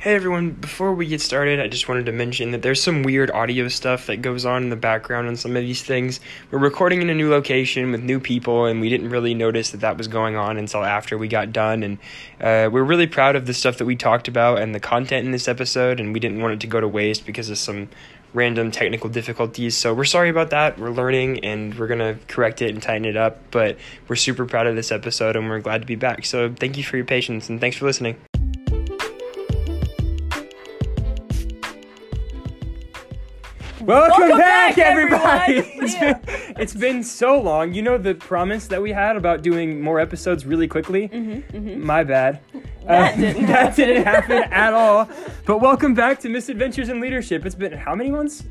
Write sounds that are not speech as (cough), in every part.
Hey everyone, before we get started, I just wanted to mention that there's some weird audio stuff that goes on in the background on some of these things. We're recording in a new location with new people, and we didn't really notice that that was going on until after we got done. And uh, we're really proud of the stuff that we talked about and the content in this episode, and we didn't want it to go to waste because of some random technical difficulties. So we're sorry about that. We're learning, and we're going to correct it and tighten it up, but we're super proud of this episode, and we're glad to be back. So thank you for your patience, and thanks for listening. Welcome, Welcome back, back, everybody. (laughs) It's Yeah. been it's been so long. You know the promise that we had about doing more episodes really quickly. Mm-hmm, My bad. That didn't (laughs) that didn't happen (laughs) at all. But welcome back to Misadventures in Leadership. It's been how many months?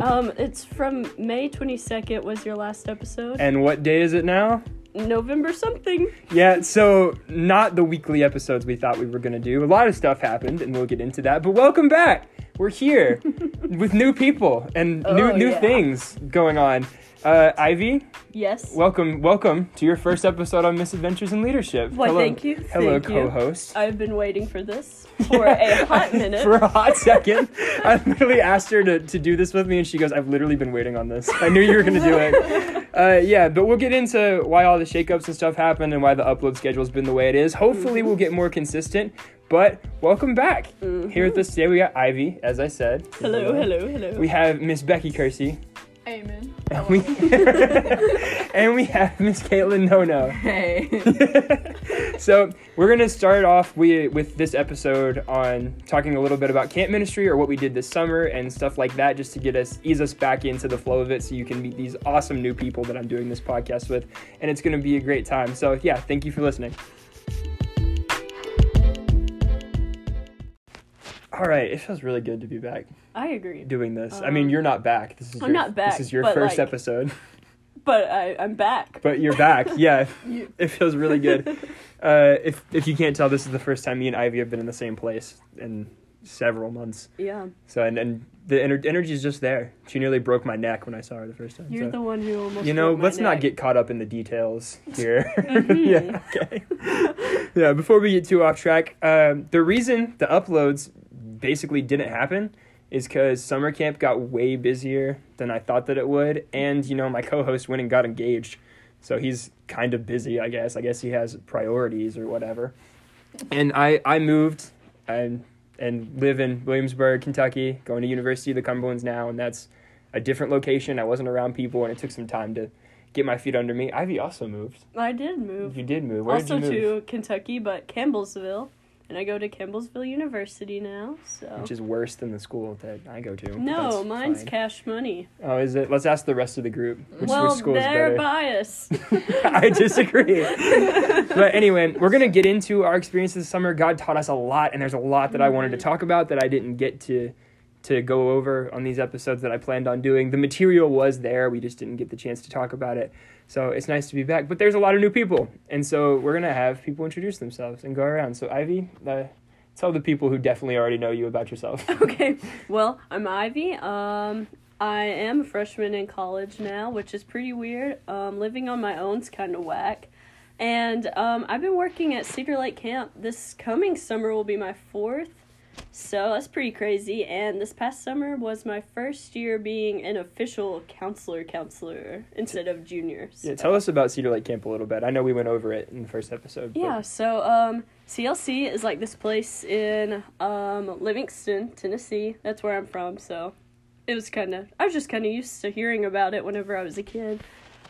Um, it's from May 22nd was your last episode. And what day is it now? November something. Yeah, so not the weekly episodes we thought we were gonna do. A lot of stuff happened, and we'll get into that. But welcome back. We're here (laughs) with new people and new Oh, new yeah. things going on. Uh, Ivy, Yes. welcome, welcome to your first episode on Misadventures in Leadership. Why, hello, thank you, Hello, thank co-host. I've been waiting for this (laughs) for a hot (laughs) minute. For a hot second, I literally asked her to, to do this with me, and she goes, "I've literally been waiting on this. I knew you were gonna do it." Uh, yeah, but we'll get into why all the shakeups and stuff happened, and why the upload schedule's been the way it is. Hopefully, we'll get more consistent. But welcome back. Here with us today, we got Ivy, as I said. Mm-hmm. hello, hello, hello. We have Miss Becky Kersey. Amen. And we, (laughs) and we have Miss Caitlin Nono. Hey. (laughs) so we're gonna start off with, with this episode on talking a little bit about camp ministry or what we did this summer and stuff like that, just to get us ease us back into the flow of it, so you can meet these awesome new people that I'm doing this podcast with, and it's gonna be a great time. So yeah, thank you for listening. All right, it feels really good to be back I agree. doing this. I mean, you're not back. This is I'm your, not back, This is your first like- episode, (laughs) But I, I'm back. but you're back. (laughs) Yeah, You- it feels really good. Uh, if if you can't tell, this is the first time me and Ivy have been in the same place in several months. Yeah. So and, and the ener- energy is just there. She nearly broke my neck when I saw her the first time. You're so. the one who almost. you know, let's not get caught up in the details (laughs) here. Mhm. yeah, okay. yeah, before we get too off track, um, the reason the uploads basically didn't happen is because summer camp got way busier than I thought that it would, and you know, my co-host went and got engaged, so he's kind of busy. I guess. I guess he has priorities or whatever. And I I moved and and live in Williamsburg, Kentucky, going to University of the Cumberlands now, and that's a different location. I wasn't around people, and it took some time to get my feet under me. Ivy also moved. I did move. You did move. Where also did you move? to Kentucky, but Campbellsville, and I go to Campbellsville University now. So. Which is worse than the school that I go to. no, mine's fine. cash money. Oh, is it? Let's ask the rest of the group. Which, well, which they're biased. (laughs) I disagree. (laughs) but anyway, we're gonna get into our experience this summer. God taught us a lot, and there's a lot that I wanted to Mhm. talk about that I didn't get to to go over on these episodes that I planned on doing. The material was there, we just didn't get the chance to talk about it. So it's nice to be back. But there's a lot of new people, and so we're gonna have people introduce themselves and go around. So Ivy, uh, tell the people who definitely already know you about yourself. (laughs) okay. Well, I'm Ivy. Um, I am a freshman in college now, which is pretty weird. Um, living on my own's kind of whack. And um, I've been working at Cedar Lake Camp. This coming summer will be my fourth. So that's pretty crazy. And this past summer was my first year being an official counselor counselor instead of juniors. Yeah, tell us about Cedar Lake Camp a little bit. I know we went over it in the first episode. but- Yeah, so um, CLC is like this place in um, Livingston, Tennessee. That's where I'm from. So it was kind of I was just kind of used to hearing about it whenever I was a kid.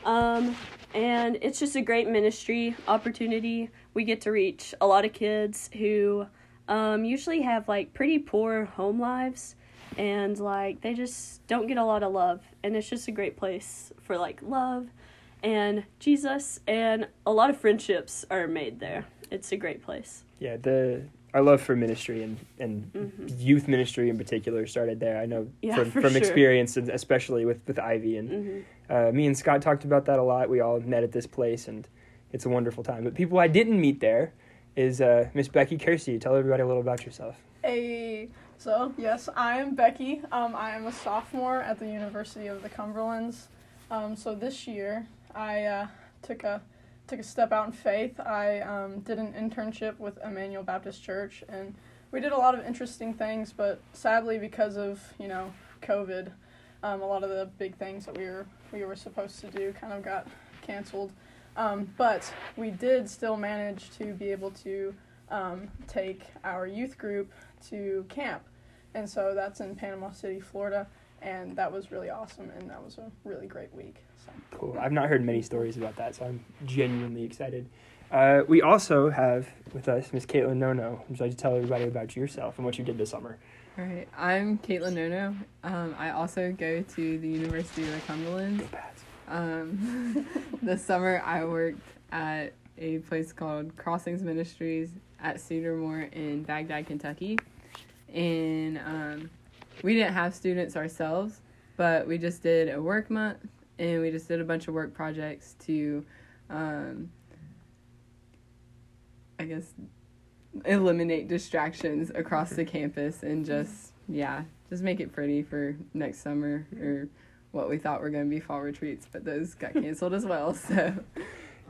Um, and it's just a great ministry opportunity. We get to reach a lot of kids who um, usually have like pretty poor home lives and like they just don't get a lot of love and it's just a great place for like love and Jesus and a lot of friendships are made there. It's a great place. Yeah, the our love for ministry and and youth ministry in particular started there. I know Mm-hmm. Yeah, from from sure. experience, and especially with with Ivy and Mhm. uh, me and Scott talked about that a lot. We all met at this place, and it's a wonderful time. But people I didn't meet there is uh, Miss Becky Kersey. Tell everybody a little about yourself. Hey. So, yes, I am Becky. Um, I am a sophomore at the University of the Cumberlands. Um, so this year, I uh, took a took a step out in faith. I um, did an internship with Emmanuel Baptist Church, and we did a lot of interesting things, but sadly, because of you know COVID, um, a lot of the big things that we were we were supposed to do kind of got canceled. Um, but we did still manage to be able to um, take our youth group to camp, and so that's in Panama City, Florida, and that was really awesome, and that was a really great week. So. Cool. I've not heard many stories about that, so I'm genuinely excited. Uh, we also have with us Miss Caitlin Nono. Would you like to tell everybody about yourself and what you did this summer? All right, I'm Caitlin Nono. Um, I also go to the University of the Cumberland. Um, (laughs) this summer, I worked at a place called Crossings Ministries at Cedarmore in Bagdad, Kentucky. And um, we didn't have students ourselves, but we just did a work month and we just did a bunch of work projects to, um, I guess, eliminate distractions across the campus and just, yeah, just make it pretty for next summer or what we thought were going to be fall retreats, but those got canceled as well. (laughs) So,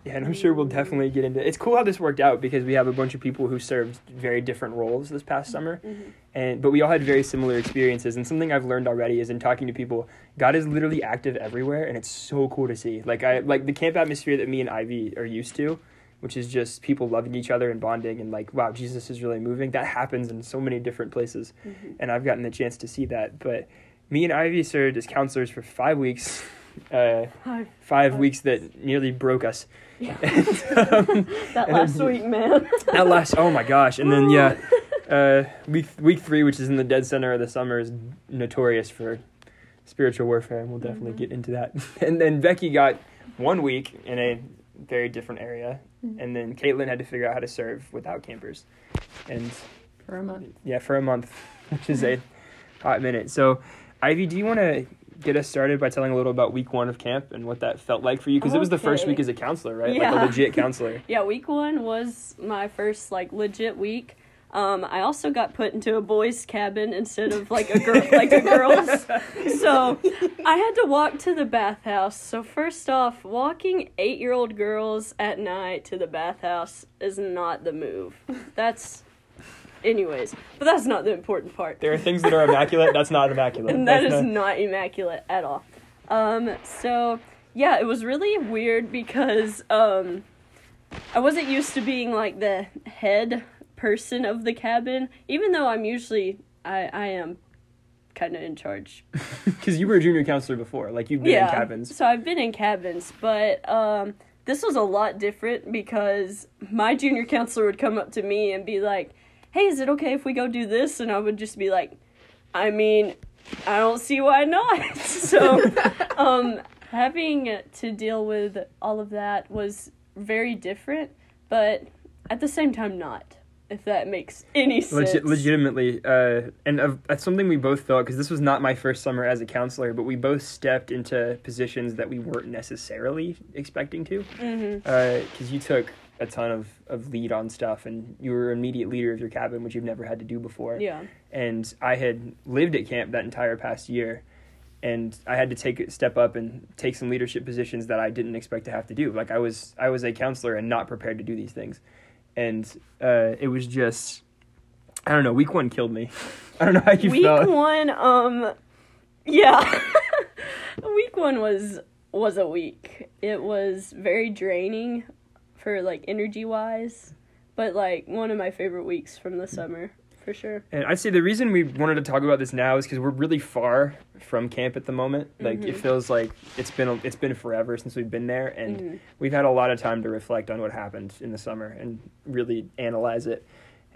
Yeah, and I'm sure we'll definitely get into. It's cool how this worked out because we have a bunch of people who served very different roles this past summer, Mhm. and but we all had very similar experiences. And something I've learned already is in talking to people, God is literally active everywhere, and it's so cool to see. Like I like the camp atmosphere that me and Ivy are used to, which is just people loving each other and bonding, and like wow, Jesus is really moving. That happens in so many different places, Mhm. and I've gotten the chance to see that. But me and Ivy served as counselors for five weeks. Uh, five Five. weeks that nearly broke us. Yeah. (laughs) And, (laughs) um, That last then- week, man. that last oh my gosh and then yeah (laughs) uh week week three which is in the dead center of the summer is notorious for spiritual warfare and we'll definitely Mhm. get into that and then becky got one week in a very different area Mhm. and then caitlin had to figure out how to serve without campers and for a month. yeah for a month which is a hot minute so ivy do you want to get us started by telling a little about week one of camp and what that felt like for you because it was the first week as a counselor right like Yeah. a legit (laughs) counselor Yeah, week one was my first like legit week. Um, I also got put into a boys' cabin instead of like a girl, like a girls. (laughs) So I had to walk to the bathhouse. So first off, walking eight-year-old girls at night to the bathhouse is not the move. That's, anyways, but that's not the important part. there are things that are immaculate that's not immaculate And (laughs) that That's is not- not immaculate at all. Um, so yeah, it was really weird because um, I wasn't used to being like the head person of the cabin, even though I'm usually I I am kind of in charge. (laughs) Because you were a junior counselor before, like you've been yeah, in cabins. so I've been in cabins, but um, this was a lot different because my junior counselor would come up to me and be like, "Hey, is it okay if we go do this?" And I would just be like, "I mean, I don't see why not." (laughs) so, (laughs) um, having to deal with all of that was very different, but at the same time, not. If that makes any sense. Legit, legitimately, uh, and uh, that's something we both felt because this was not my first summer as a counselor, but we both stepped into positions that we weren't necessarily expecting to. Because you took a ton of, of lead on stuff, and you were immediate leader of your cabin, which you've never had to do before. Yeah. and I had lived at camp that entire past year, and I had to take a step up and take some leadership positions that I didn't expect to have to do. Like I was I was a counselor and not prepared to do these things, and uh, it was just I don't know. Week one killed me. (laughs) I don't know how you week felt. one um yeah (laughs) week one was was a week it was very draining for like energy wise but like one of my favorite weeks from the summer for sure And I'd say the reason we wanted to talk about this now is because we're really far from camp at the moment. Like it Mhm. feels like it's been a, it's been forever since we've been there, and Mhm. we've had a lot of time to reflect on what happened in the summer and really analyze it.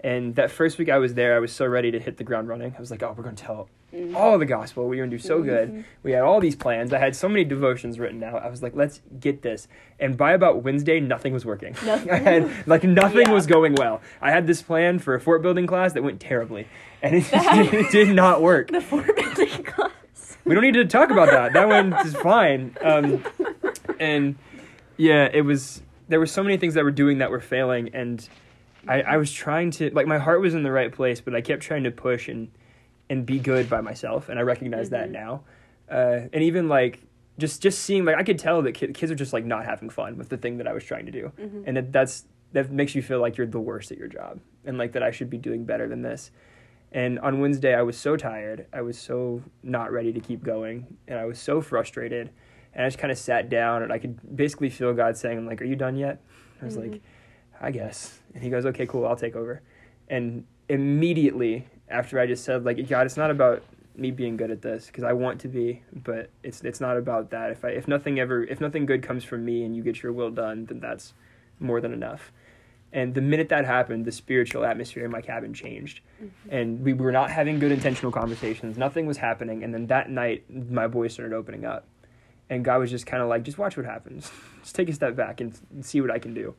And that first week I was there, I was so ready to hit the ground running. I was like, "Oh, we're going to tell Mhm. all the gospel. We're going to do so Mhm. good." We had all these plans. I had so many devotions written out. I was like, "Let's get this." And by about Wednesday, nothing was working. Nothing. (laughs) I had like nothing Yeah. was going well. I had this plan for a fort building class that went terribly, and it, (laughs) (laughs) it did not work. the four building class We don't need to talk about that. That one is fine. Um, and yeah, it was. There were so many things that were doing that were failing, and I, I was trying to like my heart was in the right place, but I kept trying to push and and be good by myself, and I recognize that Mhm. now. Uh, and even like just just seeing like I could tell that ki- kids are just like not having fun with the thing that I was trying to do, Mhm. and that that's that makes you feel like you're the worst at your job. and like that I should be doing better than this. And on Wednesday, I was so tired. I was so not ready to keep going, and I was so frustrated. And I just kind of sat down, and I could basically feel God saying, "Like, are you done yet?" I was like, "I guess." And He goes, "Okay, cool. I'll take over." And immediately after I just said, "Like, God, it's not about me being good at this because I want to be, but it's it's not about that. If I if nothing ever if nothing good comes from me and you get your will done, then that's more than enough." And the minute that happened, the spiritual atmosphere in my cabin changed. Mm-hmm. And we were not having good intentional conversations. Nothing was happening. And then that night, my voice started opening up. And God was just kind of like, just watch what happens. (laughs) just take a step back and, and see what I can do.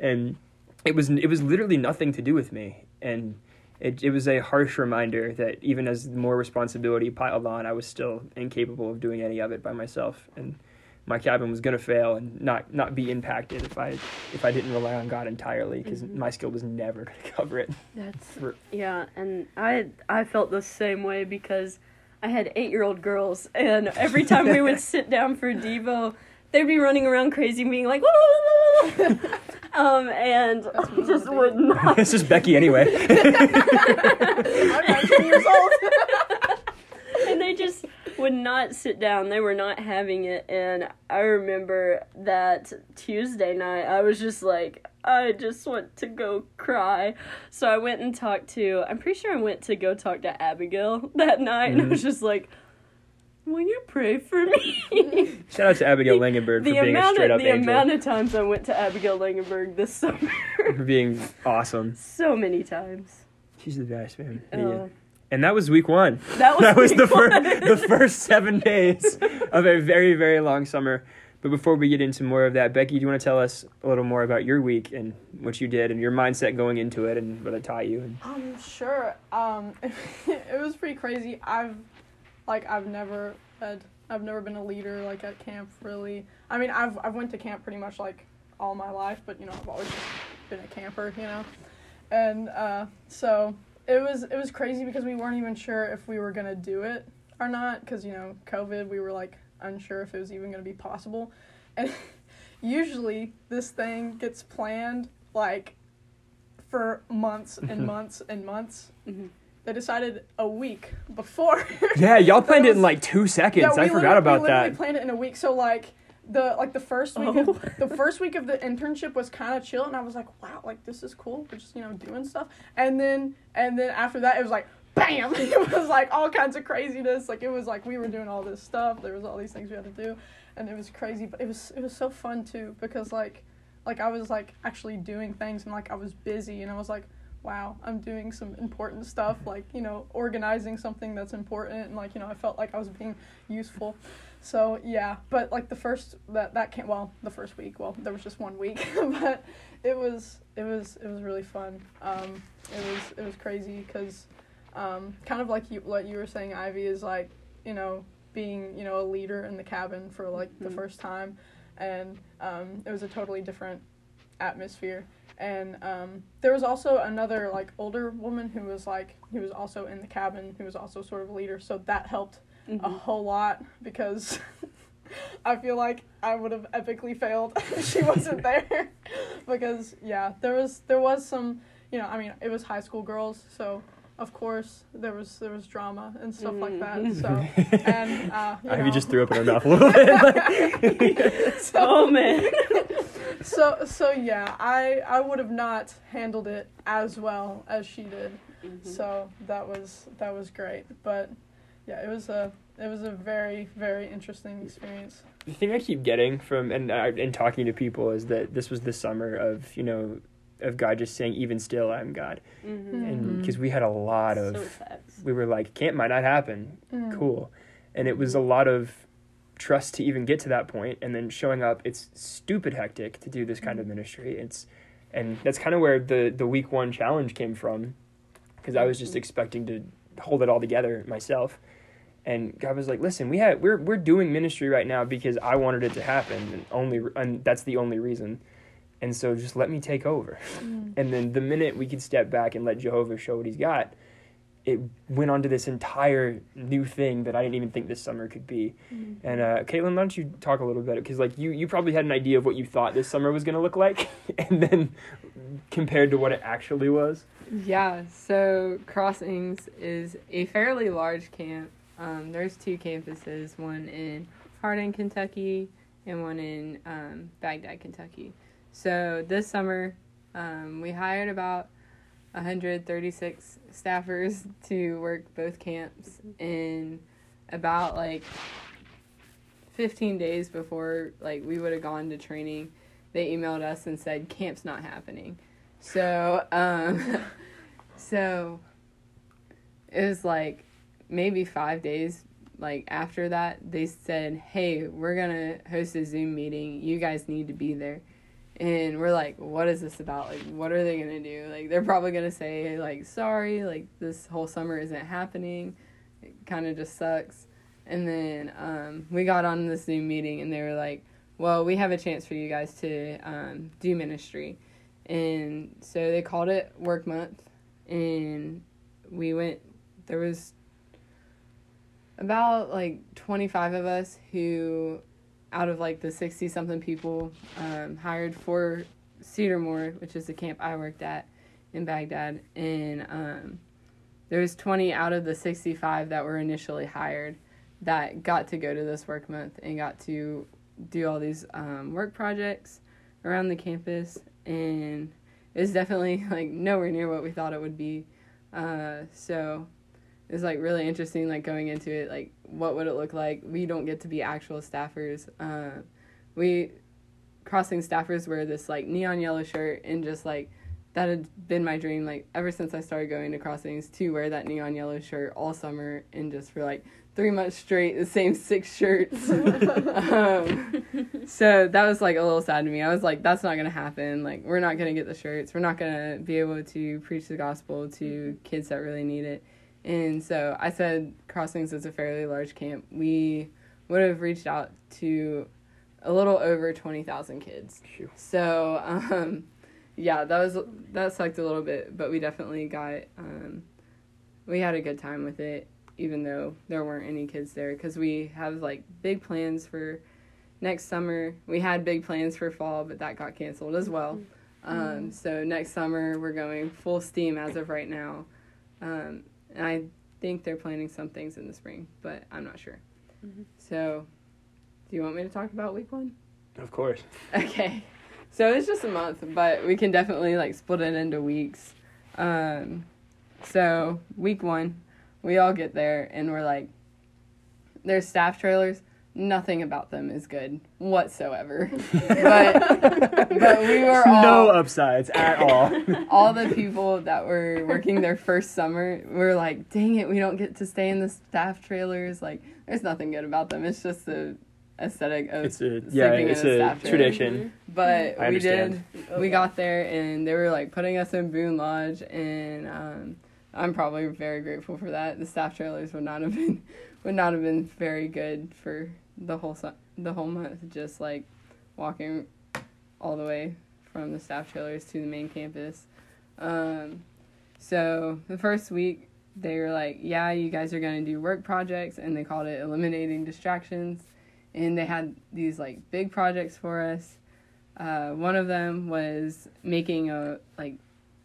And it was it was literally nothing to do with me. And it it was a harsh reminder that even as more responsibility piled on, I was still incapable of doing any of it by myself. And my cabin was gonna fail and not not be impacted if I if I didn't rely on God entirely because Mhm. my skill was never gonna (laughs) cover it. That's For- yeah, and I I felt the same way because I had eight year old girls, and every time we would (laughs) sit down for Devo, they'd be running around crazy, being like, (laughs) um, and That's what just would would not. (laughs) it's just Becky anyway. I'm 19 (laughs) years old. and they just would not sit down. They were not having it. And I remember that Tuesday night, I was just like, I just want to go cry. So I went and talked to, I'm pretty sure I went to go talk to Abigail that night. And I was just like, Will you pray for me? (laughs) Shout out to Abigail Langenberg for the being a amount straight of up the angel. The amount of times I went to Abigail Langenberg this summer, for being awesome. so many times. She's the best, man. Uh, And that was week one. that was (laughs) the week first one. the first seven days of a very very long summer. But before we get into more of that, Becky, do you want to tell us a little more about your week and what you did and your mindset going into it and what it taught you? And Um, sure. Um, (laughs) it was pretty crazy. I've, like, I've never had, I've never been a leader like at camp. Really, I mean, I've I've went to camp pretty much like all my life, but you know, I've always been a camper, you know, and uh, so it was it was crazy because we weren't even sure if we were gonna do it or not because you know COVID. We were like unsure if it was even gonna be possible, and (laughs) usually this thing gets planned like for months and (laughs) months and months. Mhm. They decided a week before. (laughs) yeah, y'all planned it in like two seconds. Yeah, I we forgot about we that. planned it in a week. So like the like the first week Oh. of the first week of the internship was kind of chill, and I was like, wow, like this is cool. We're just you know doing stuff, and then and then after that it was like. Bam! (laughs) It was like all kinds of craziness. Like it was like we were doing all this stuff. There was all these things we had to do, and it was crazy. But it was it was so fun too because like like I was like actually doing things and like I was busy and I was like, wow, I'm doing some important stuff, like, you know, organizing something that's important and like, you know, I felt like I was being useful. So yeah, but like the first that that came well, the first week, well, there was just one week, (laughs) but it was it was it was really fun. Um it was it was crazy cuz um kind of like you what you were saying Ivy is like, you know, being, you know, a leader in the cabin for like the Mhm. first time and um it was a totally different atmosphere and um, there was also another like older woman who was like who was also in the cabin who was also sort of a leader so that helped a Mhm. whole lot because (laughs) i feel like i would have epically failed (laughs) if she wasn't (laughs) there because yeah there was there was some you know i mean it was high school girls so of course there was there was drama and stuff like that Mhm. so and uh you Ivy know. just threw up in her mouth a little bit. so, Oh man. So so yeah i i would have not handled it as well as she did Mm-hmm. so that was that was great but yeah it was a it was a very very interesting experience the thing I keep getting from and uh, and talking to people is that this was the summer of you know of God just saying even still I'm God Mhm. and Mhm. because we had a lot of So we were like camp might not happen Mm. cool and it was a lot of trust to even get to that point and then showing up it's stupid hectic to do this kind of ministry. It's and that's kind of where the the week one challenge came from because i was just Mhm. expecting to hold it all together myself. And god was like listen we had we're we're doing ministry right now because i wanted it to happen and only and that's the only reason. And so just let me take over. Mm. (laughs) and then the minute we could step back and let jehovah show what he's got it went on to this entire new thing that I didn't even think this summer could be. And uh, Caitlin, why don't you talk a little bit? Because like you, you probably had an idea of what you thought this summer was gonna look like, (laughs) and then compared to what it actually was. Yeah, so Crossings is a fairly large camp. Um, there's two campuses, one in Hardin, Kentucky, and one in um, Bagdad, Kentucky. So this summer, um, we hired about 136 staffers to work both camps. in about like 15 days before like we would have gone to training, they emailed us and said camp's not happening. So, um, (laughs) so it was like maybe five days like after that they said hey we're gonna host a zoom meeting you guys need to be there and we're like what is this about? Like what are they gonna do? Like they're probably gonna say like sorry like this whole summer isn't happening. It kind of just sucks. And then um, we got on this zoom meeting and they were like well we have a chance for you guys to um, do ministry. And so they called it work month. And we went there was about like 25 of us who out of like the 60 something people um, hired for cedarmore which is the camp i worked at in bagdad and um, there was 20 out of the 65 that were initially hired that got to go to this work month and got to do all these um, work projects around the campus and it was definitely (laughs) like nowhere near what we thought it would be. Uh, so was like really interesting like going into it like what would it look like? We don't get to be actual staffers uh, we crossing staffers wear this like neon yellow shirt and just like that had been my dream like ever since i started going to crossings to wear that neon yellow shirt all summer and just for like three months straight the same six shirts. (laughs) Um, so that was like a little sad to me. I was like that's not gonna happen. Like we're not gonna get the shirts. We're not gonna be able to preach the gospel to kids that really need it and so I said Crossings is a fairly large camp. We would have reached out to a little over 20,000 kids. Phew. So, um, yeah, that was that sucked a little bit, but we definitely got um, we had a good time with it even though there weren't any kids there cuz we have like big plans for next summer. We had big plans for fall, but that got canceled as well. Um, so next summer we're going full steam as of right now. Um, and I think they're planning some things in the spring, but I'm not sure. Mhm. So, do you want me to talk about week one? Of course. (laughs) Okay. So it's just a month, but we can definitely like split it into weeks. Um, so week one, we all get there and we're like, there's staff trailers. Nothing about them is good whatsoever. (laughs) but but we were all no upsides at all. (laughs) all the people that were working their first summer were like, dang it, we don't get to stay in the staff trailers. Like, there's nothing good about them. It's just the aesthetic of it's a yeah, it's in a a staff trailer. tradition. But I we did. understand. We got there and they were like putting us in Boone Lodge, and um, I'm probably very grateful for that. The staff trailers would not have been would not have been very good for the whole su- the whole month. Just like walking all the way from the staff trailers to the main campus. Um, so the first week they were like, "Yeah, you guys are gonna do work projects," and they called it eliminating distractions. And they had these like big projects for us. Uh, one of them was making a like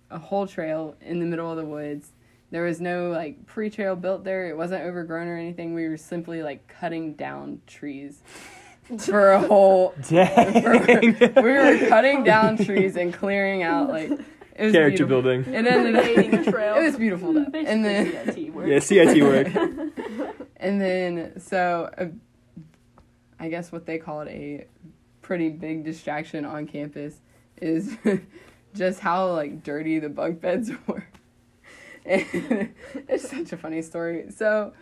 a whole trail in the middle of the woods. There was no like pre trail built there. It wasn't overgrown or anything. We were simply like cutting down trees (laughs) for a whole. (laughs) Dang. (laughs) we were cutting down trees and clearing out like it was Character beautiful. building. It ended up Creating a trail. It was beautiful though. Basically And then CIT work. Yeah, CIT work. and then so uh, I guess what they called a pretty big distraction on campus is just how like dirty the bunk beds were. (laughs) It's such a funny story. So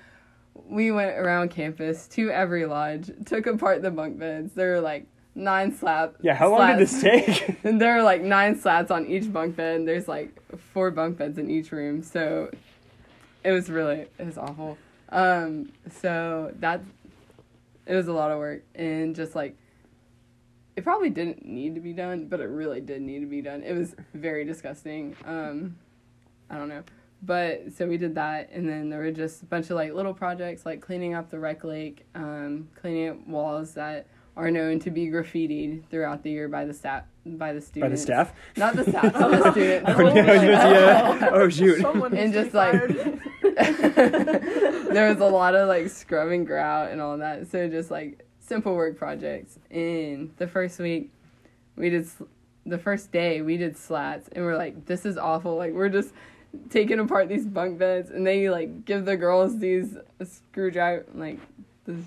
we went around campus to every lodge, took apart the bunk beds. There were like nine slab. Yeah, how long did this take? And (laughs) (laughs) there are like nine slats on each bunk bed. There's like four bunk beds in each room. So it was really it was awful. Um so that it was a lot of work and just like it probably didn't need to be done, but it really did need to be done. It was very disgusting. Um I don't know. But so we did that, and then there were just a bunch of like little projects like cleaning up the rec lake, um, cleaning up walls that are known to be graffitied throughout the year by the staff by the students By the staff? not the staff, but the students. Oh, no, yeah. Oh, shoot. Someone And just be like (laughs) there was a lot of like scrubbing grout and all that. So just like simple work projects. And the first week, we did sl- the first day we did slats, and we're like, this is awful. Like we're just taking apart these bunk beds, and they like give the girls these screwdriver like this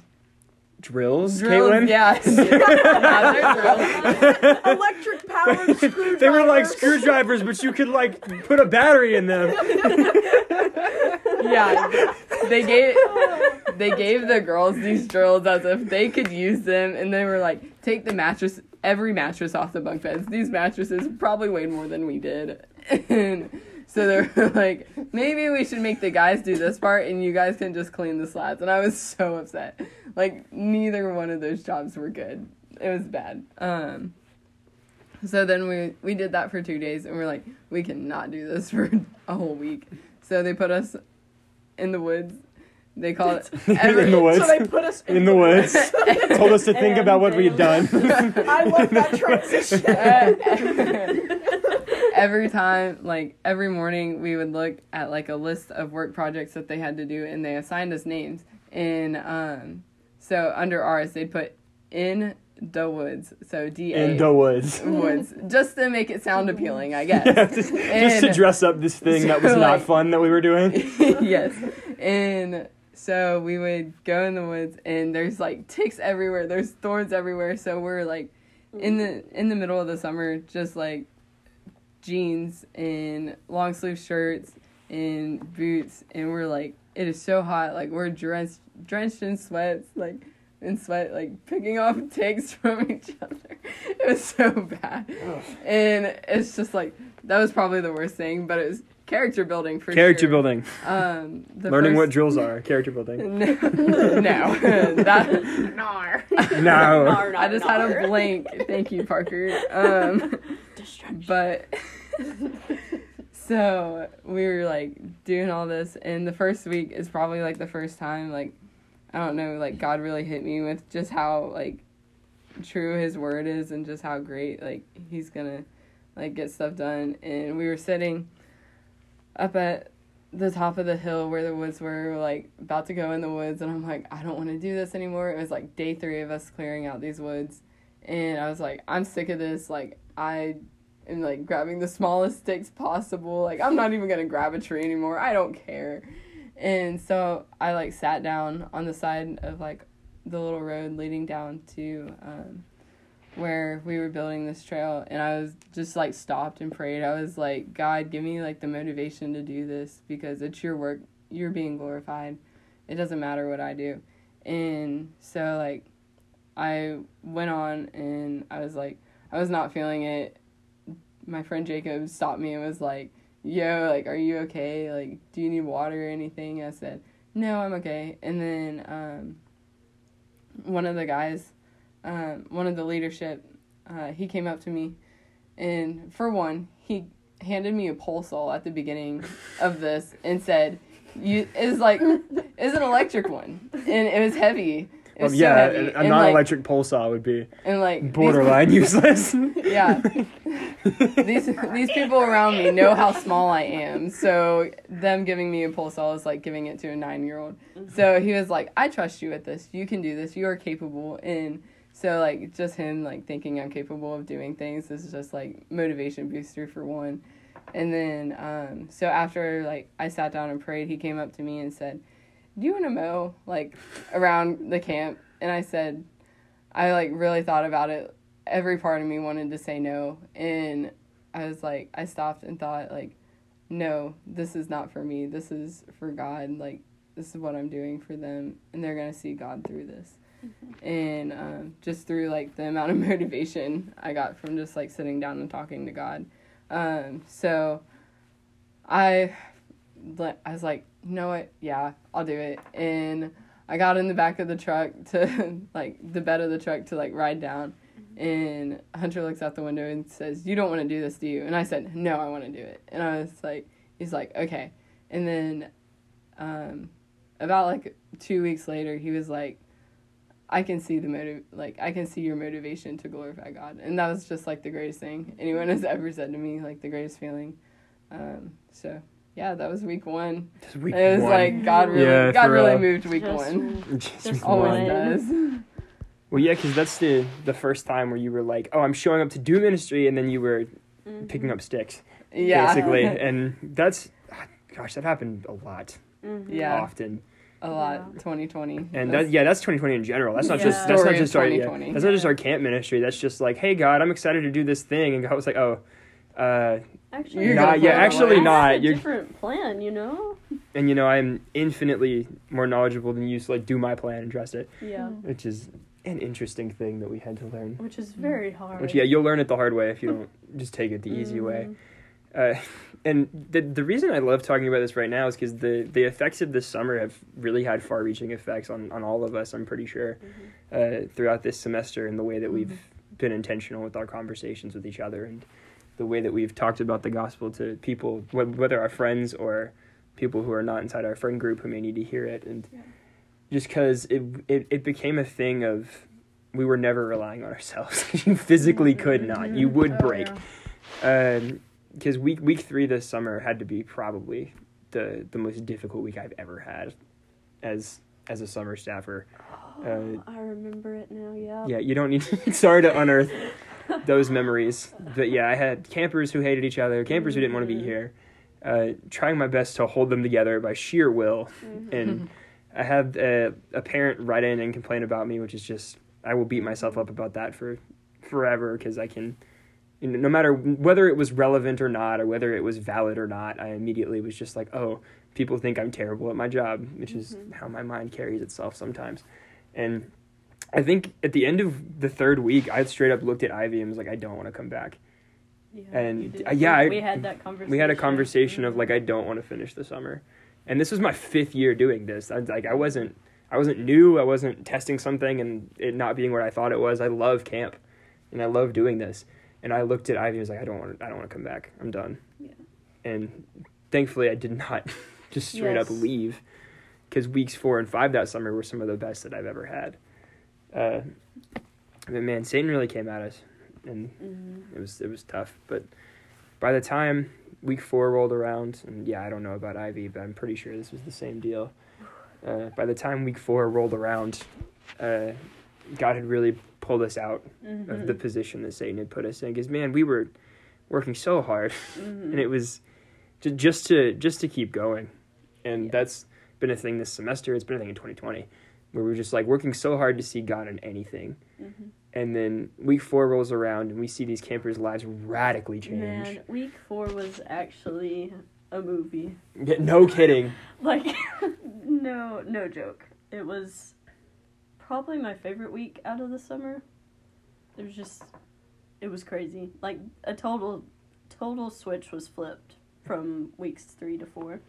Drills, drills. Caitlin? Yeah, (laughs) Yeah, drills. Electric powered screwdriver. (laughs) They were like screwdrivers, but you could like put a battery in them. yeah, they (laughs) gave oh, they gave the girls these drills as if they could use them, and they were like, take the mattress, every mattress off the bunk beds. These mattresses probably weighed more than we did, and so they were (laughs) like, maybe we should make the guys do this part, and you guys can just clean the slats. And I was so upset. Like neither one of those jobs were good. It was bad. Um. So then we we did that for two days, and we're like, we cannot do this (laughs) for a whole week. So they put us in the woods. They call it (laughs) in the woods. So they put us in, In the woods. Told us to think And about what we'd done. I love that transition. Every time, like every morning, we would look at like a list of work projects that they had to do, and they assigned us names. And um, so under ours, they'd put in the woods. So D A in the woods. (laughs) woods, just to make it sound appealing, I guess. Yeah, just, just to dress up this thing that was (laughs) So, not fun that we were doing. (laughs) yes. And so we would go in the woods and there's like ticks everywhere. There's thorns everywhere. So we're like in the in the middle of the summer just like jeans and long sleeve shirts and boots and we're like it is so hot. Like we're drenched drenched in sweats like in sweat like picking off (laughs) ticks from each other. (laughs) It was so bad. And it's just like that was probably the worst thing but it was character building for Character sure. building. Um, the Learning what drills are. Character building. (laughs) no, no, (laughs) that Nar. No. (laughs) Nar, nar, I just had a blank. Thank you, Parker. Um, but so we were like doing all this, and the first week is probably like the first time like I don't know, like God really hit me with just how like true His word is, and just how great like He's gonna like get stuff done. And we were sitting up at the top of the hill where the woods were, like about to go in the woods, and I'm like, I don't want to do this anymore. It was like day three of us clearing out these woods, and I was like, I'm sick of this. Like I am like grabbing the smallest sticks possible. Like I'm not even gonna grab a tree anymore. I don't care. And so I like sat down on the side of like the little road leading down to um, where we were building this trail and I was just like stopped and prayed. I was like, God, give me like the motivation to do this because it's your work. You're being glorified. It doesn't matter what I do. And so like I went on and I was like I was not feeling it. My friend Jacob stopped me and was like, "Yo, like are you okay? Like do you need water or anything?" I said, "No, I'm okay." And then um one of the guys um, one of the leadership, uh, he came up to me, and for one, he handed me a pole saw at the beginning of this and said, "You is like is an electric one, and it was heavy. It was yeah, so heavy. a, a non-electric pole saw would be and like these- borderline (laughs) useless. yeah. these these people around me know how small I am, so them giving me a pole saw is like giving it to a nine year old. So he was like, "I trust you at this. You can do this. You are capable." And so like just him like thinking I'm capable of doing things. Is just like motivation booster for one. And then um, so after like I sat down and prayed, he came up to me and said, "Do you want to mow like around the camp?" And I said, I like really thought about it. Every part of me wanted to say no. And i was like i stopped and thought like no this is not for me. This is for god. Like this is what i'm doing for them. And they're gonna see god through this and um, just through like the amount of (laughs) motivation i got from just like sitting down and talking to god um, so i i was like you know what yeah i'll do it and i got in the back of the truck to (laughs) like the bed of the truck to like ride down and Hunter looks out the window and says, "You don't want to do this, do you?" And I said, "No, I want to do it." And I was like, "He's like, okay." And then um, about like two weeks later, he was like, I can see the motive, like I can see your motivation to glorify God, and that was just like the greatest thing anyone has ever said to me, like the greatest feeling. Um, so yeah, that was week one. Just week it was one. like God really, Yeah, God really real. moved week Just- one. (laughs) Just Just week Always one. one. does. Well, yeah, because that's the the first time where you were like, "Oh, I'm showing up to do ministry," and then you were Mhm. picking up sticks, Yeah, basically, (laughs) and that's, gosh, that happened a lot, Mhm. Yeah. often, a lot. Yeah. 2020, and That's- that yeah, that's 2020 in general. That's not Yeah. just that's not Story of just our yeah, 2020. that's not just our camp ministry. That's just like, hey, God, I'm excited to do this thing, and God was like, oh, uh, Actually, You're Nah, yeah, actually away. I had not. A You're- different plan, you know. and you know, I'm infinitely more knowledgeable than you, so like, do my plan and trust it, Yeah, which is an interesting thing that we had to learn. which is very hard. Which yeah, you'll learn it the hard way if you (laughs) don't just take it the easy way. Mhm. Uh, (laughs) and the the reason I love talking about this right now is because the the effects of this summer have really had far reaching effects on on all of us. I'm pretty sure Mhm. uh, throughout this semester and the way that we've Mm-hmm. been intentional with our conversations with each other and the way that we've talked about the gospel to people, wh- whether our friends or people who are not inside our friend group who may need to hear it, and Yeah. just because it, it it became a thing of we were never relying on ourselves. (laughs) you physically could not. You would Oh, break yeah. Because week week three this summer had to be probably the the most difficult week I've ever had as as a summer staffer. Uh, Oh, I remember it now. Yeah. Yeah, you don't need. To, (laughs) sorry to unearth those memories, but yeah, I had campers who hated each other, campers who didn't want to be Mhm. here. Uh, trying my best to hold them together by sheer will, Mhm. and (laughs) I had uh, a parent write in and complain about me, which is just I will beat myself up about that for forever because I can, you know, no matter whether it was relevant or not, or whether it was valid or not, I immediately was just like, oh, people think I'm terrible at my job, which is Mhm. how my mind carries itself sometimes, and. I think at the end of the third week, I straight up looked at Ivy and was like, I don't want to come back. Yeah, And, uh, yeah, I- we had that conversation. We had a conversation of Mhm. like, I don't want to finish the summer, and this was my fifth year doing this. I like, I wasn't, I wasn't new. I wasn't testing something and it not being what I thought it was. I love camp, and I love doing this. And I looked at Ivy and was like, I don't want, I don't want to come back. I'm done. Yeah. And thankfully, I did not (laughs) just straight up Yes. leave, because weeks four and five that summer were some of the best that I've ever had. Uh, but man, Satan really came at us, and Mhm. it was it was tough. But by the time week four rolled around, and yeah, I don't know about Ivy, but I'm pretty sure this was the same deal. (sighs) Uh, by the time week four rolled around, uh, God had really pulled us out Mhm. of the position that Satan had put us in. Because man, we were working so hard, Mhm. (laughs) and it was ju- just to just to keep going, and Yeah. that's been a thing this semester. It's been a thing in 2020, where we're just like working so hard to see God in anything. Mhm. And then week four rolls around, and we see these campers' lives radically change. Man, week four was actually a movie. Yeah, no kidding. (laughs) Like, (laughs) no, no joke. It was probably my favorite week out of the summer. It was just, it was crazy. Like a total, total switch was flipped from weeks three to four.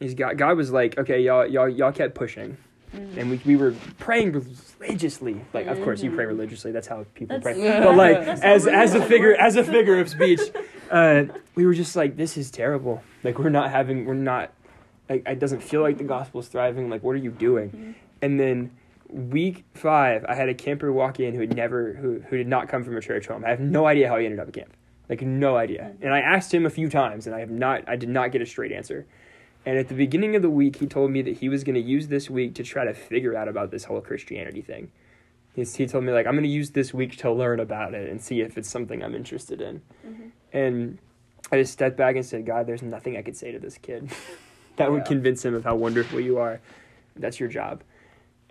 He's got God was like, okay, y'all, y'all, y'all kept pushing, Mhm. and we we were praying religiously. Like, of course, you pray Mhm. religiously. That's how people That's- pray. (laughs) But like, as as a figure as a figure of speech, (laughs) uh, we were just like, this is terrible. Like, we're not having, we're not. Like, it doesn't feel like the gospel is thriving. Like, what are you doing? Mhm. And then week five, I had a camper walk in who had never, who who did not come from a church home. I have no idea how he ended up at camp. Like no idea. And I asked him a few times, and I have not, I did not get a straight answer. And at the beginning of the week, he told me that he was going to use this week to try to figure out about this whole Christianity thing. He's, he told me like I'm going to use this week to learn about it and see if it's something I'm interested in. Mhm. And I just stepped back and said, God, there's nothing I could say to this kid (laughs) that would convince him of how wonderful you are. That's your job.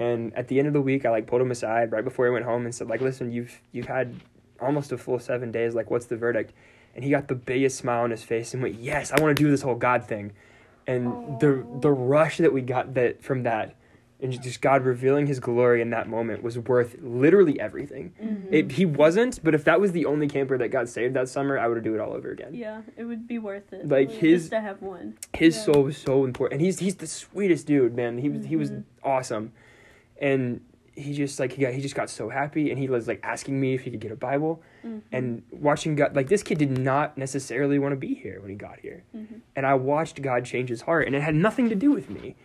And at the end of the week, I like pulled him aside right before he went home and said, like, listen, you've you've had almost a full seven days. Like, what's the verdict? And he got the biggest smile on his face and went, yes, I want to do this whole God thing. And the the rush that we got that from that, and just God revealing His glory in that moment was worth literally everything. Mhm. It, he wasn't, but if that was the only camper that got saved that summer, I would do it all over again. Yeah, it would be worth it. Like, his- to have one. His Yeah. soul was so important, and he's he's the sweetest dude, man. He was he was Mhm. awesome, and he just like he got he just got so happy and he was like asking me if he could get a Bible Mhm. and watching God like this kid did not necessarily want to be here when he got here. Mhm. And I watched God change his heart and it had nothing to do with me.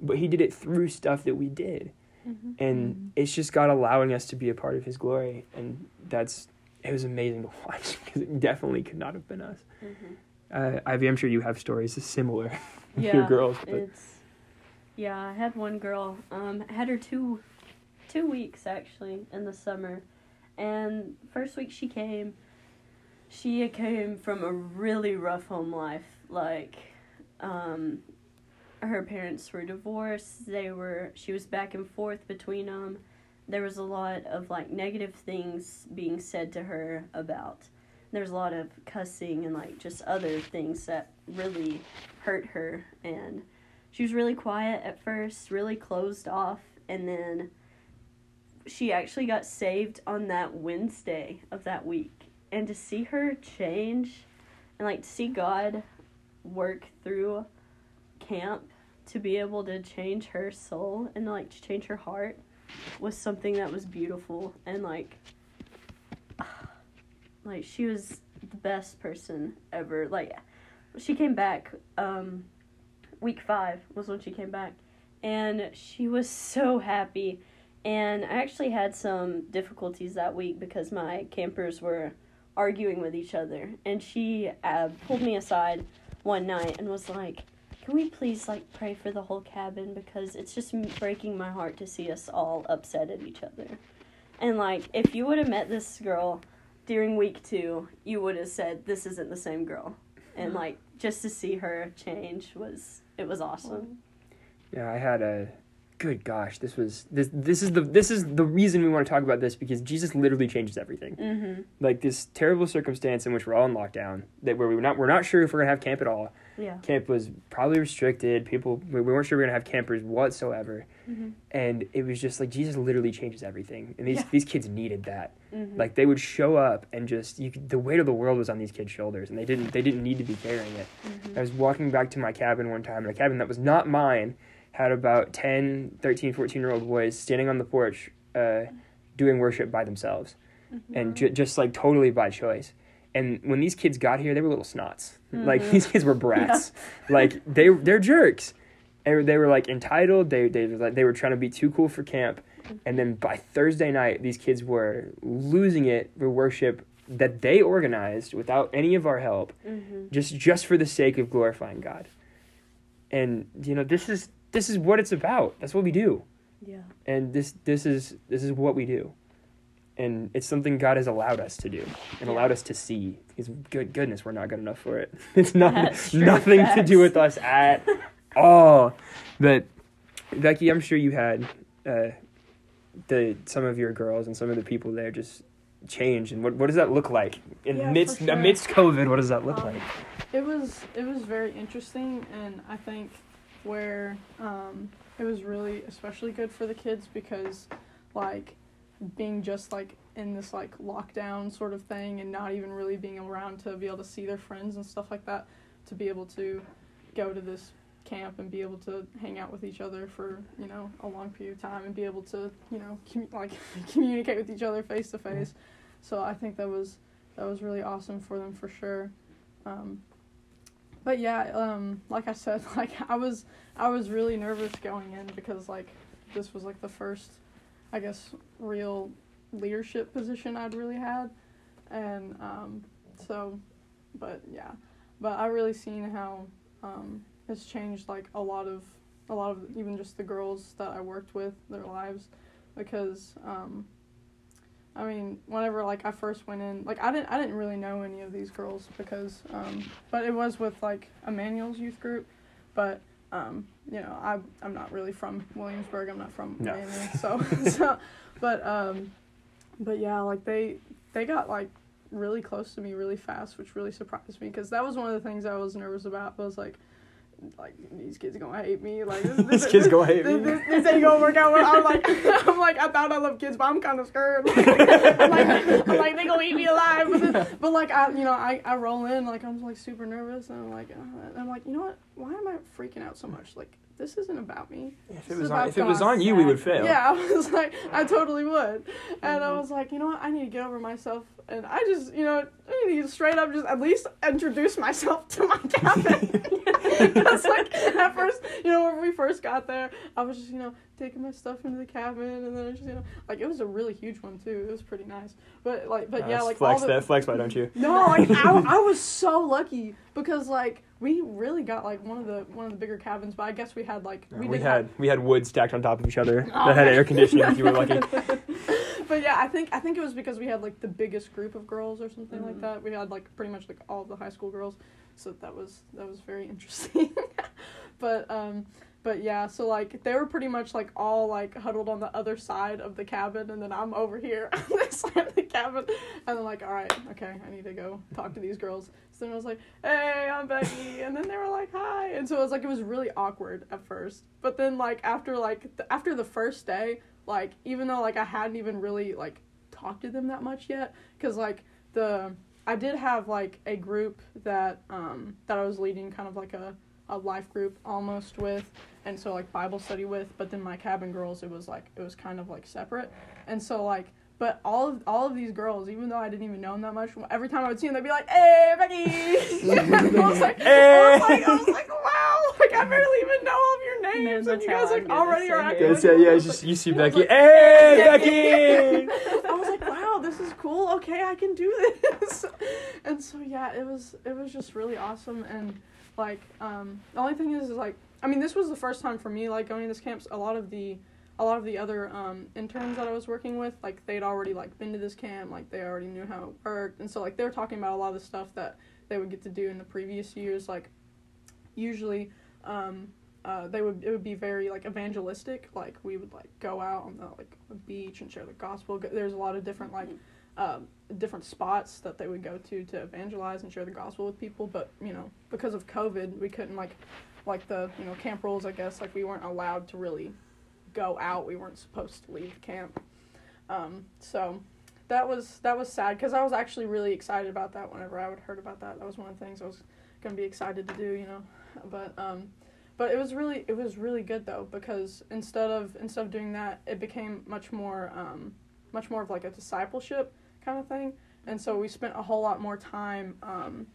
But he did it through stuff that we did. Mhm. And it's just God allowing us to be a part of his glory and that's it was amazing to (laughs) watch because it definitely could not have been us. Mhm. Uh, Ivy, I'm sure you have stories similar (laughs) with Yeah, your girls, but It's yeah. I had one girl. Um, I had her two two weeks actually in the summer, and first week she came. She came from a really rough home life. Like, um, her parents were divorced. They were. She was back and forth between them. There was a lot of like negative things being said to her about. There's a lot of cussing and like just other things that really hurt her and she was really quiet at first, really closed off, and then she actually got saved on that Wednesday of that week. And to see her change and like to see God work through camp to be able to change her soul and like to change her heart was something that was beautiful and like (sighs) like she was the best person ever like she came back um week five was when she came back. And she was (laughs) so happy. And i actually had some difficulties that week because my campers were arguing with each other. And she uh, pulled me aside one night and was like can we please like pray for the whole cabin? Because it's just breaking my heart to see us all upset at each other. And like if you would have met this girl during week two you would have said this isn't the same girl. And like just to see her change was it was awesome Yeah, I had a good gosh, this was this this is the this is the reason we want to talk about this because Jesus literally changes everything. mm-hmm Like this terrible circumstance in which we're all in lockdown, that where we were not we're not sure if we're gonna have camp at all. Yeah Camp was probably restricted. People we we weren't sure we were gonna have campers whatsoever, mm-hmm. and it was just like Jesus literally changes everything, and these Yeah. these kids needed that. Mm-hmm. Like they would show up and just you could, the weight of the world was on these kids' shoulders, and they didn't they didn't need to be carrying it. mm-hmm. I was walking back to my cabin one time, and a cabin that was not mine had about 10, 13, 14 year old boys standing on the porch uh, doing worship by themselves and ju- just like totally by choice. And when these kids got here, they were little snots. Like Mhm. (laughs) these kids were brats. (laughs) Like they they're jerks. And they were like entitled. They they were like they were trying to be too cool for camp. And then by Thursday night, these kids were losing it for worship that they organized without any of our help Mm-hmm. just just for the sake of glorifying God. And you know, this is this is what it's about. That's what we do. yeah And this this is this is what we do. And it's something God has allowed us to do and Yeah. allowed us to see. Because good goodness, we're not good enough for it. (laughs) It's not nothing to do with us at all. But Becky, I'm sure you had uh, the some of your girls and some of the people there just change. And what what does that look like in Yeah, midst sure. amidst COVID? What does that look Um, like? It was it was very interesting, and I think where um, it was really especially good for the kids because like being just like in this like lockdown sort of thing and not even really being around to be able to see their friends and stuff like that to be able to go to this camp and be able to hang out with each other for you know a long period of time and be able to you know commu- like (laughs) communicate with each other face to face so i think that was that was really awesome for them for sure. Um, but yeah um, like i said (laughs) like i was i was really nervous going in because like this was like the first i guess real leadership position i'd really had. And um, so but yeah. But i really seen how um, it's changed like a lot of a lot of even just the girls that i worked with their lives. Because um, I mean, whenever like I first went in, like I didn't I didn't really know any of these girls because um but it was with like Emmanuel's youth group, but um you know, I I'm not really from Williamsburg. I'm not from No. Emmanuel. So (laughs) so but um but yeah, like they they got like really close to me really fast, which really surprised me because that was one of the things I was nervous about. was like like these kids are gonna hate me. Like this, (laughs) this, These kids gonna hate this, me. This, this ain't gonna work out. Well. I'm like, (laughs) I'm like, I thought I love kids, but I'm kind of scared. (laughs) I'm like, I'm like, they gonna eat me alive. But, then, but like, I, you know, I, I roll in like I'm like super nervous, and I'm like, uh, I'm like, you know what? Why am I freaking out so much? Like, this isn't about me. If This it was on, if it was on you, we would fail. Yeah, I was like, I totally would. And I Mhm. was like, you know what, I need to get over myself. And I just, you know, I need to straight up just at least introduce myself to my (laughs) cabin. Because, (laughs) like, at first, you know, when we first got there, I was just, you know, taking my stuff into the cabin. And then, I just, you know, like, it was a really huge one, too. It was pretty nice. But, like, but yeah, Uh, like, flex all the, that flex, why don't you? no, like I, (laughs) I was so lucky because like we really got like one of the one of the bigger cabins, but I guess we had like We, did had we had wood stacked on top of each other Oh, that had air conditioning. if you were lucky. but yeah, I think I think it was because we had like the biggest group of girls or something like Mhm. that. We had like pretty much like all of the high school girls, so that was that was very (laughs) interesting. but um, but yeah, so like they were pretty much like all like huddled on the other side of the cabin, and then I'm over here (laughs) on this side of the cabin, and I'm like, all right, okay, I need to go talk to these girls. So then I was like, hey, I'm Becky, and then they were like, hi, and so it was like it was really awkward at first, but then like after like the, after the first day, like even though like I hadn't even really like talked to them that much yet, because like the I did have like a group that um that I was leading kind of like a a life group almost with and so like bible study with but then my cabin girls it was like it was kind of like separate. And so like but all of all of these girls even though i didn't even know them that much every time i would see them they'd be like hey becky (laughs) (laughs) i was like I was like, I was like wow. (laughs) Like i barely even know all of your names Man, and you how guys I'm like already say are it. acting Yeah, yeah, it's just you see Becky. like, hey, Becky! Becky. I was like, wow, this is cool. Okay, I can do this. (laughs) And so yeah, it was it was just really awesome. And like, um, the only thing is, is like, I mean, this was the first time for me like going to this camp. A lot of the a lot of the other um, interns that I was working with, like they'd already like been to this camp, like they already knew how it worked, and so like they were talking about a lot of the stuff that they would get to do in the previous years. Like, usually, um, uh, they would it would be very like evangelistic. Like we would like go out on the like the beach and share the gospel. There's a lot of different like um, different spots that they would go to to evangelize and share the gospel with people. But you know, because of COVID, we couldn't like like the you know camp rules. I guess like we weren't allowed to really go out. We weren't supposed to leave camp. Um, so that was that was sad because I was actually really excited about that. Whenever I would heard about that, that was one of the things I was gonna be excited to do. You know, but um, but it was really it was really good though because instead of instead of doing that, it became much more um, much more of like a discipleship kind of thing. And so we spent a whole lot more time um,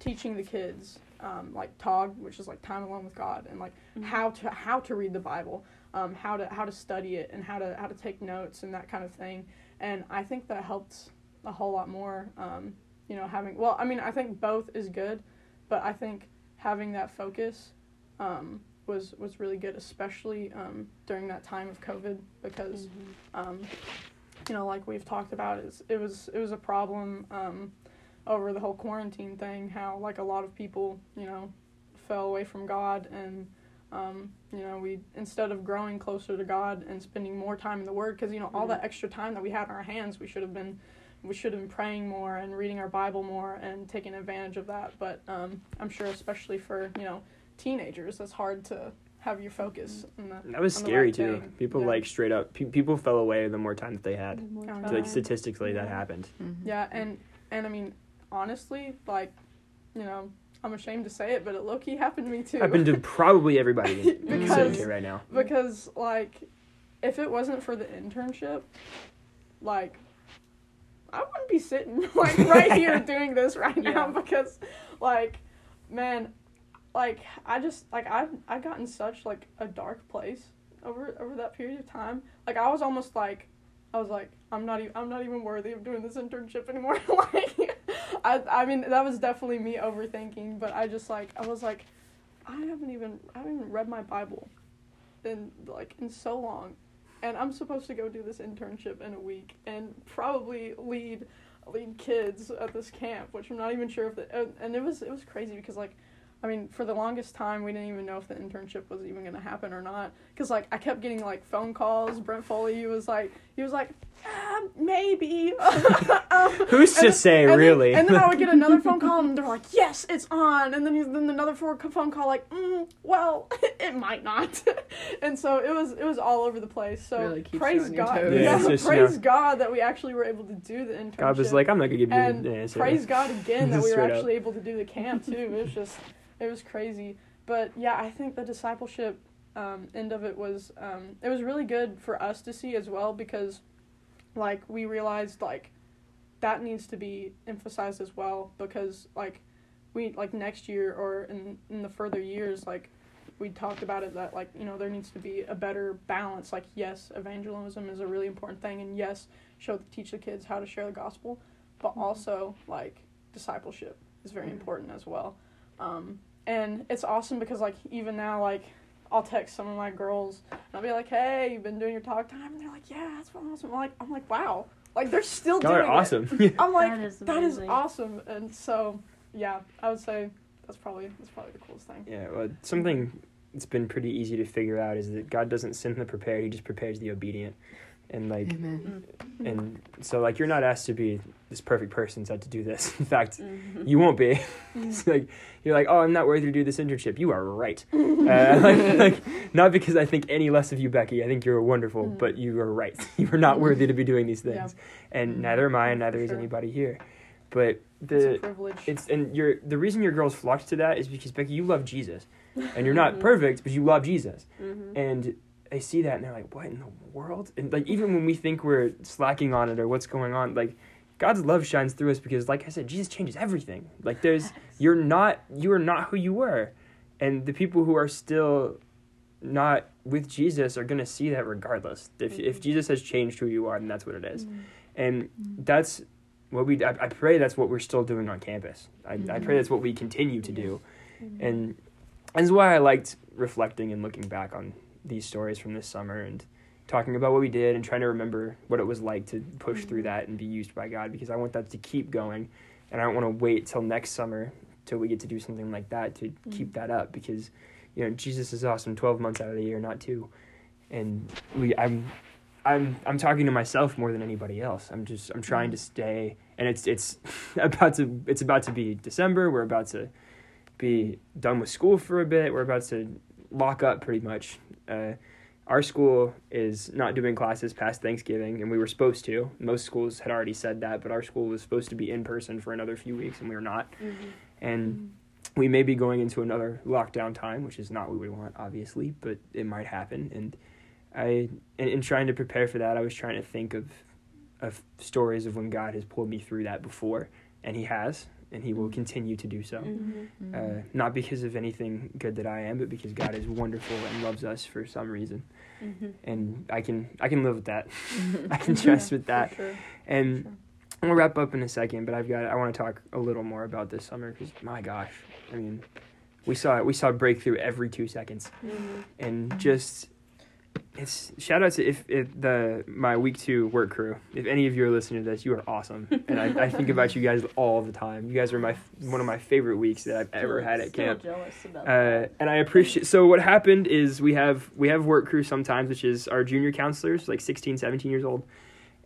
teaching the kids um, like Tog, which is like time alone with God, and like Mhm. how to how to read the Bible, um, how to how to study it, and how to how to take notes and that kind of thing. And I think that helped a whole lot more. Um, you know, having well, I mean, I think both is good, but I think having that focus um, was was really good, especially um, during that time of COVID, because Mhm. um, you know, like we've talked about, is it was it was a problem um, over the whole quarantine thing. How like a lot of people, you know, fell away from God, and um, you know, we instead of growing closer to God and spending more time in the Word, because you know, all Mhm. that extra time that we had in our hands, we should have been we should have been praying more and reading our Bible more and taking advantage of that. But um, I'm sure, especially for you know teenagers, that's hard to have your focus. Mm. On the, That was scary right too. thing. People Yeah. like straight up. Pe- people fell away the more time that they had. More Like time. statistically, that Yeah. happened. Mm-hmm. Yeah, and and I mean, honestly, like, you know, I'm ashamed to say it, but it low key happened to me too. Happened to (laughs) probably everybody in- (laughs) sitting Because- here right now. because like, if it wasn't for the internship, like, I wouldn't be sitting (laughs) like right here doing this right now Yeah. because, like, man, like I just like I I got in such like a dark place over over that period of time. Like I was almost like I was like I'm not even I'm not even worthy of doing this internship anymore. (laughs) like I I mean that was definitely me overthinking, but I just like I was like I haven't even I haven't even read my Bible in like in so long. And I'm supposed to go do this internship in a week and probably lead lead kids at this camp, which I'm not even sure if the and, and it was it was crazy because like I mean, for the longest time, we didn't even know if the internship was even gonna happen or not. Cause like I kept getting like phone calls. Brent Foley, he was like, he was like, ah, maybe. (laughs) Um, Who's to and- say, and then- really? and then I would get another (laughs) phone call, and they're like, yes, it's on. And then he's then another phone phone call, like, mm, well, (laughs) it might not. and so it was it was all over the place. So Really praise God. Yeah, yeah, it's just, you praise know- God that we actually were able to do the internship. God was like, I'm not gonna give you an the answer. praise God again that we were Straight up. actually able to do the camp too. It was just, it was crazy. But yeah, I think the discipleship um, end of it was um, it was really good for us to see as well because like we realized like that needs to be emphasized as well because like we like next year or in in the further years like we talked about it that like you know there needs to be a better balance. Like yes evangelism is a really important thing and yes show teach the kids how to share the gospel but also like discipleship is very important as well um, and it's awesome because like even now like I'll text some of my girls and I'll be like, "Hey, you've been doing your talk time," and they're like, "Yeah, that's awesome." I'm like, I'm like, "Wow!" Like they're still Y'all doing are awesome. it. (laughs) (laughs) I'm like, That is that is awesome, and so yeah, I would say that's probably that's probably the coolest thing. yeah, well, something that's been pretty easy to figure out is that God doesn't send the prepared; He just prepares the obedient. And like, Amen. and so like, you're not asked to be this perfect person set to do this. (laughs) In fact, Mhm. you won't be. (laughs) it's like you're like, oh, I'm not worthy to do this internship. You are right. (laughs) Uh, like, like, not because I think any less of you, Becky. I think you're wonderful, Mm. but you are right. you are not worthy to be doing these Yeah. things, and Mm. neither am I, and neither For is anybody here. But It's a the privilege. it's and you're the reason your girls flocked to that is because Becky, you love Jesus, and you're not perfect, but you love Jesus, Mhm. and they see that and they're like, what in the world? And like even when we think we're slacking on it or what's going on, like God's love shines through us because, like I said, Jesus changes everything. Like there's you're not you are not who you were, and the people who are still not with Jesus are gonna see that regardless. If if Mhm. Jesus has changed who you are, then that's what it is, Mm. and that's what we. I, I pray that's what we're still doing on campus. I, I pray that's what we continue to do, and that's why I liked reflecting and looking back on these stories from this summer and talking about what we did and trying to remember what it was like to push through mm-hmm. that and be used by God because I want that to keep going and I don't want to wait till next summer till we get to do something like that to mm-hmm. keep that up because you know Jesus is awesome 12 months out of the year not two and we I'm I'm I'm talking to myself more than anybody else. I'm just I'm trying to mm-hmm. stay and it's it's (laughs) about to it's about to be December. We're about to be done with school for a bit. We're about to lock up pretty much. Uh, our school is not doing classes past Thanksgiving, and we were supposed to. Most schools had already said that, but our school was supposed to be in person for another few weeks, and we were not. Mhm. And we may be going into another lockdown time, which is not what we want, obviously, but it might happen. And I, in, in trying to prepare for that, I was trying to think of, of stories of when God has pulled me through that before, and He has, and He will continue to do so. Mhm. Uh, not because of anything good that I am, but because God is wonderful and loves us for some reason, Mhm. and I can I can live with that. (laughs) (laughs) I can Yeah, trust with that. sure. And Sure. we'll wrap up in a second, but I've got I want to talk a little more about this summer because my gosh, I mean, we saw we saw breakthrough every two seconds, Mhm. and just it's shout out to if, if the my week two work crew. If any of you are listening to this, you are awesome, and I, I think about you guys all the time. You guys are my one of my favorite weeks that I've ever had at camp. jealous about Uh, and I appreciate. So what happened is we have we have work crew sometimes, which is our junior counselors, like 16, 17 years old,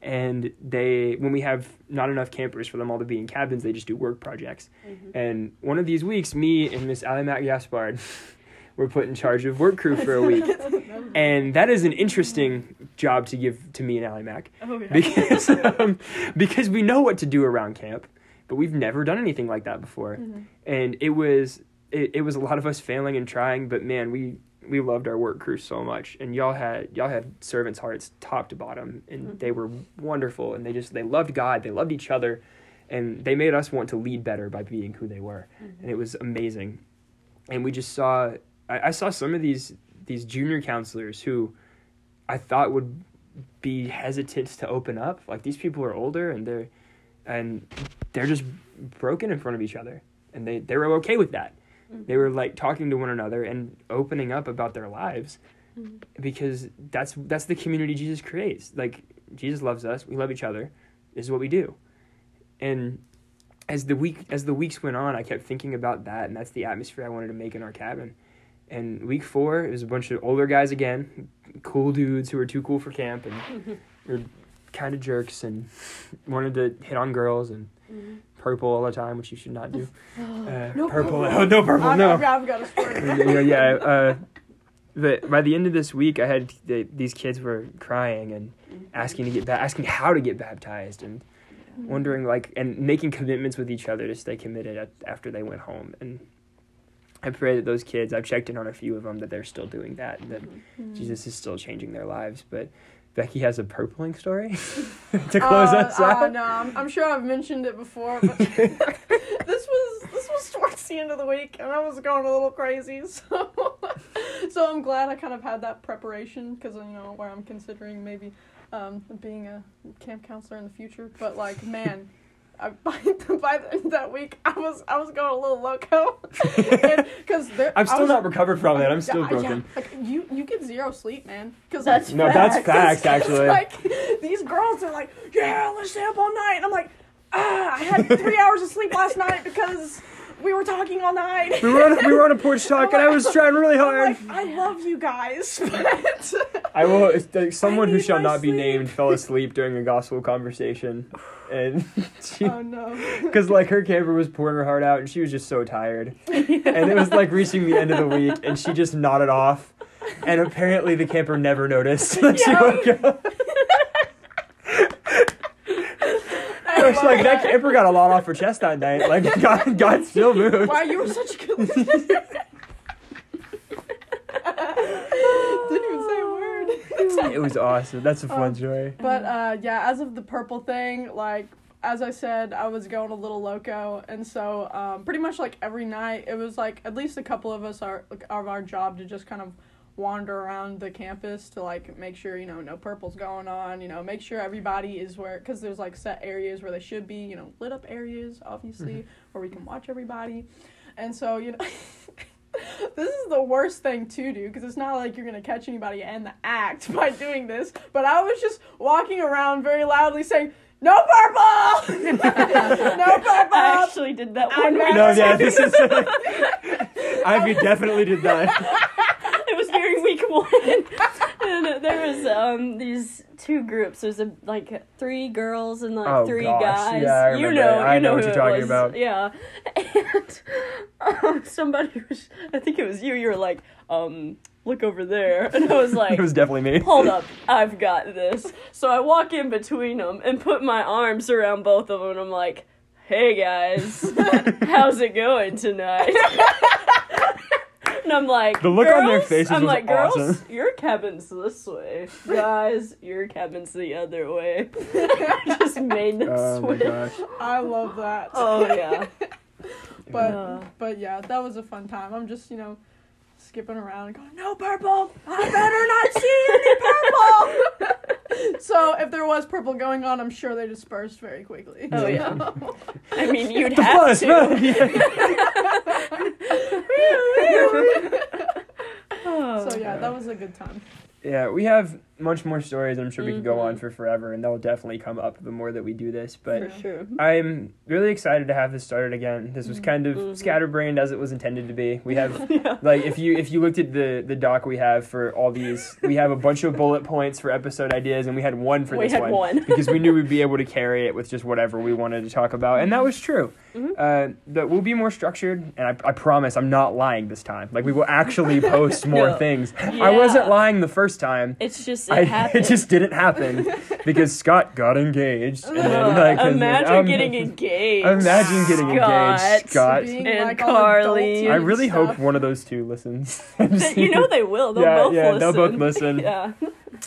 and they when we have not enough campers for them all to be in cabins, they just do work projects. Mhm. And one of these weeks, me and Miss Ali Mac Gaspard (laughs) were put in charge of work crew for a week, (laughs) and that is an interesting job to give to me and Ali Mac. Oh yeah. because (laughs) (laughs) um, because we know what to do around camp, but we've never done anything like that before. Mhm. and it was it, it was a lot of us failing and trying but man we we loved our work crew so much. And y'all had y'all had servants hearts top to bottom and they were wonderful and they just they loved god they loved each other and they made us want to lead better by being who they were. And it was amazing. And we just saw I, I saw some of these these junior counselors who i thought would be hesitant to open up. Like these people are older and they're and they're just broken in front of each other. And they, they were okay with that. They were like talking to one another and opening up about their lives Mhm. because that's that's the community jesus creates. Like jesus loves us. We love each other. This is what we do. And as the week as the weeks went on i kept thinking about that and that's the atmosphere i wanted to make in our cabin and week four it was a bunch of older guys again cool dudes who were too cool for camp and (laughs) were kind of jerks and wanted to hit on girls and Mhm. purple all the time which you should not do (laughs) uh, No purple purple. oh (laughs) no purple I've, no I've, I've got a yeah, yeah. Uh, but by the end of this week, I had the, these kids were crying and asking to get ba- asking how to get baptized and wondering like and making commitments with each other to stay committed at, after they went home and I pray that those kids, I've checked in on a few of them, that they're still doing that, and that Mm-hmm. Jesus is still changing their lives. But Becky has a purpling story (laughs) to close uh, us out. Uh, no, I'm, I'm sure I've mentioned it before, but (laughs) this was this was towards the end of the week, and I was going a little crazy. (laughs) So, so I'm glad I kind of had that preparation because you know where I'm considering maybe um, being a camp counselor in the future. But like, man. I, by, by the end of that week, I was I was going a little loco, (laughs) because I'm still not recovered from it. I'm still broken. like you, you get zero sleep, man. Because That's No, that's Facts. facts, actually. like these girls are like, yeah, let's stay up all night. And I'm like, ah, I had three hours of sleep last night because we were talking all night. we were on we were on a porch (laughs) talk, and I was trying really hard. like, I love you guys, (laughs) but I will. like, Someone who shall not be named fell (laughs) asleep during a gospel conversation, and she, oh no. because like her camper was pouring her heart out, and she was just so tired, and it was like reaching the end of the week, and she just nodded off, and apparently the camper never noticed that she woke up. I was like, that camper got a lot off her chest that night. Like, (laughs) God, God still moved. Wow, you were such a good listener. (laughs) Didn't even say a word. It was awesome. That's a fun Um, story. But uh, yeah, as of the purple thing, like as I said, I was going a little loco, and so um, pretty much like every night, it was like at least a couple of us are like, of our job to just kind of wander around the campus to like make sure you know no purple's going on, you know, make sure everybody is where because there's like set areas where they should be, you know, lit up areas obviously mm-hmm. where we can watch everybody, and so you know. (laughs) this is the worst thing to do because it's not like you're gonna catch anybody in the act (laughs) by doing this. But I was just walking around very loudly saying, "No purple, (laughs) no purple." I actually did that one. know. week. No, yeah, this is. Ivy definitely did that. Week (laughs) one, and there was um these two groups. There's a like three girls and like Oh, three gosh. guys. Yeah, you know. I you know know, what who you're it talking was. about. Yeah, and (laughs) um, somebody was. I think it was you. You were like, um, look over there, (laughs) and I was like. It was definitely me. Hold up, I've got this. So I walk in between them and put my arms around both of them, and I'm like, "Hey guys, how's it going tonight?" (laughs) and I'm like, The look on their faces I'm was like, "Girls, awesome. (laughs) your cabin's this way. Guys, your cabin's the other way." I (laughs) just made them Oh switch. I love that. Oh yeah. But Uh. but yeah, that was a fun time. I'm just you know skipping around and going, "No purple, I better not see any purple." So if there was purple going on, I'm sure they dispersed very quickly. Oh, yeah. (laughs) I mean, (laughs) you'd The have to. man. Yeah. Oh, so yeah, God. that was a good time. Yeah, we have much more stories. I'm sure we could go on Mhm. for forever, and they'll definitely come up the more that we do this. But sure. I'm really excited to have this started again. This was kind of Mhm. scatterbrained as it was intended to be. We have (laughs) Yeah. like if you if you looked at the the doc we have for all these, we have a bunch of bullet points for episode ideas, and we had one for We this one, one. because we knew we'd be able to carry it with just whatever we wanted to talk about, and that was true. Mhm. Uh, that we'll be more structured, and I, I promise I'm not lying this time. Like we will actually post (laughs) more No. things. I wasn't lying the first time. It's just I, happened. (laughs) it just didn't happen because Scott got engaged. And then, like, imagine um, getting engaged. Imagine getting Scott. engaged, Scott. Being And like Carly. adulty I really stuff. hope one of those two listens. (laughs) That- (laughs) you know they will. They'll Yeah, both yeah, listen. they'll both listen. yeah,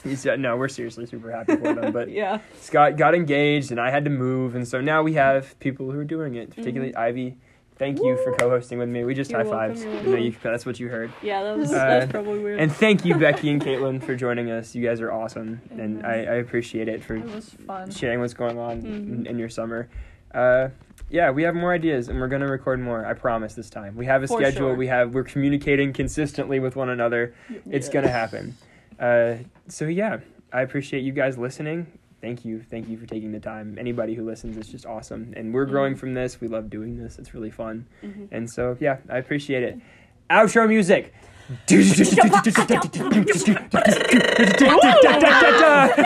He said, no, we're seriously super happy for them. But yeah. Scott got engaged, and I had to move, and so now we have people who are doing it. Particularly Ivy. Thank you for co-hosting with me. We just Mm-hmm. You're high welcome, fived. you're I know welcome. you, that's what you heard. Yeah, that was Uh, that's probably weird. And thank you, Becky and (laughs) Caitlin, for joining us. You guys are awesome, and I, I appreciate it for It was sharing what's going on Mhm. in, in your summer. Uh, yeah, we have more ideas, and we're gonna record more. I promise this time. We have a For schedule. sure. We have we're communicating consistently with one another. It's gonna happen. Uh, so yeah, I appreciate you guys listening. Thank you, thank you for taking the time. Anybody who listens is just awesome, and we're growing from this. We love doing this. It's really fun, Mhm. and so yeah, I appreciate it. Outro music. (laughs) (laughs)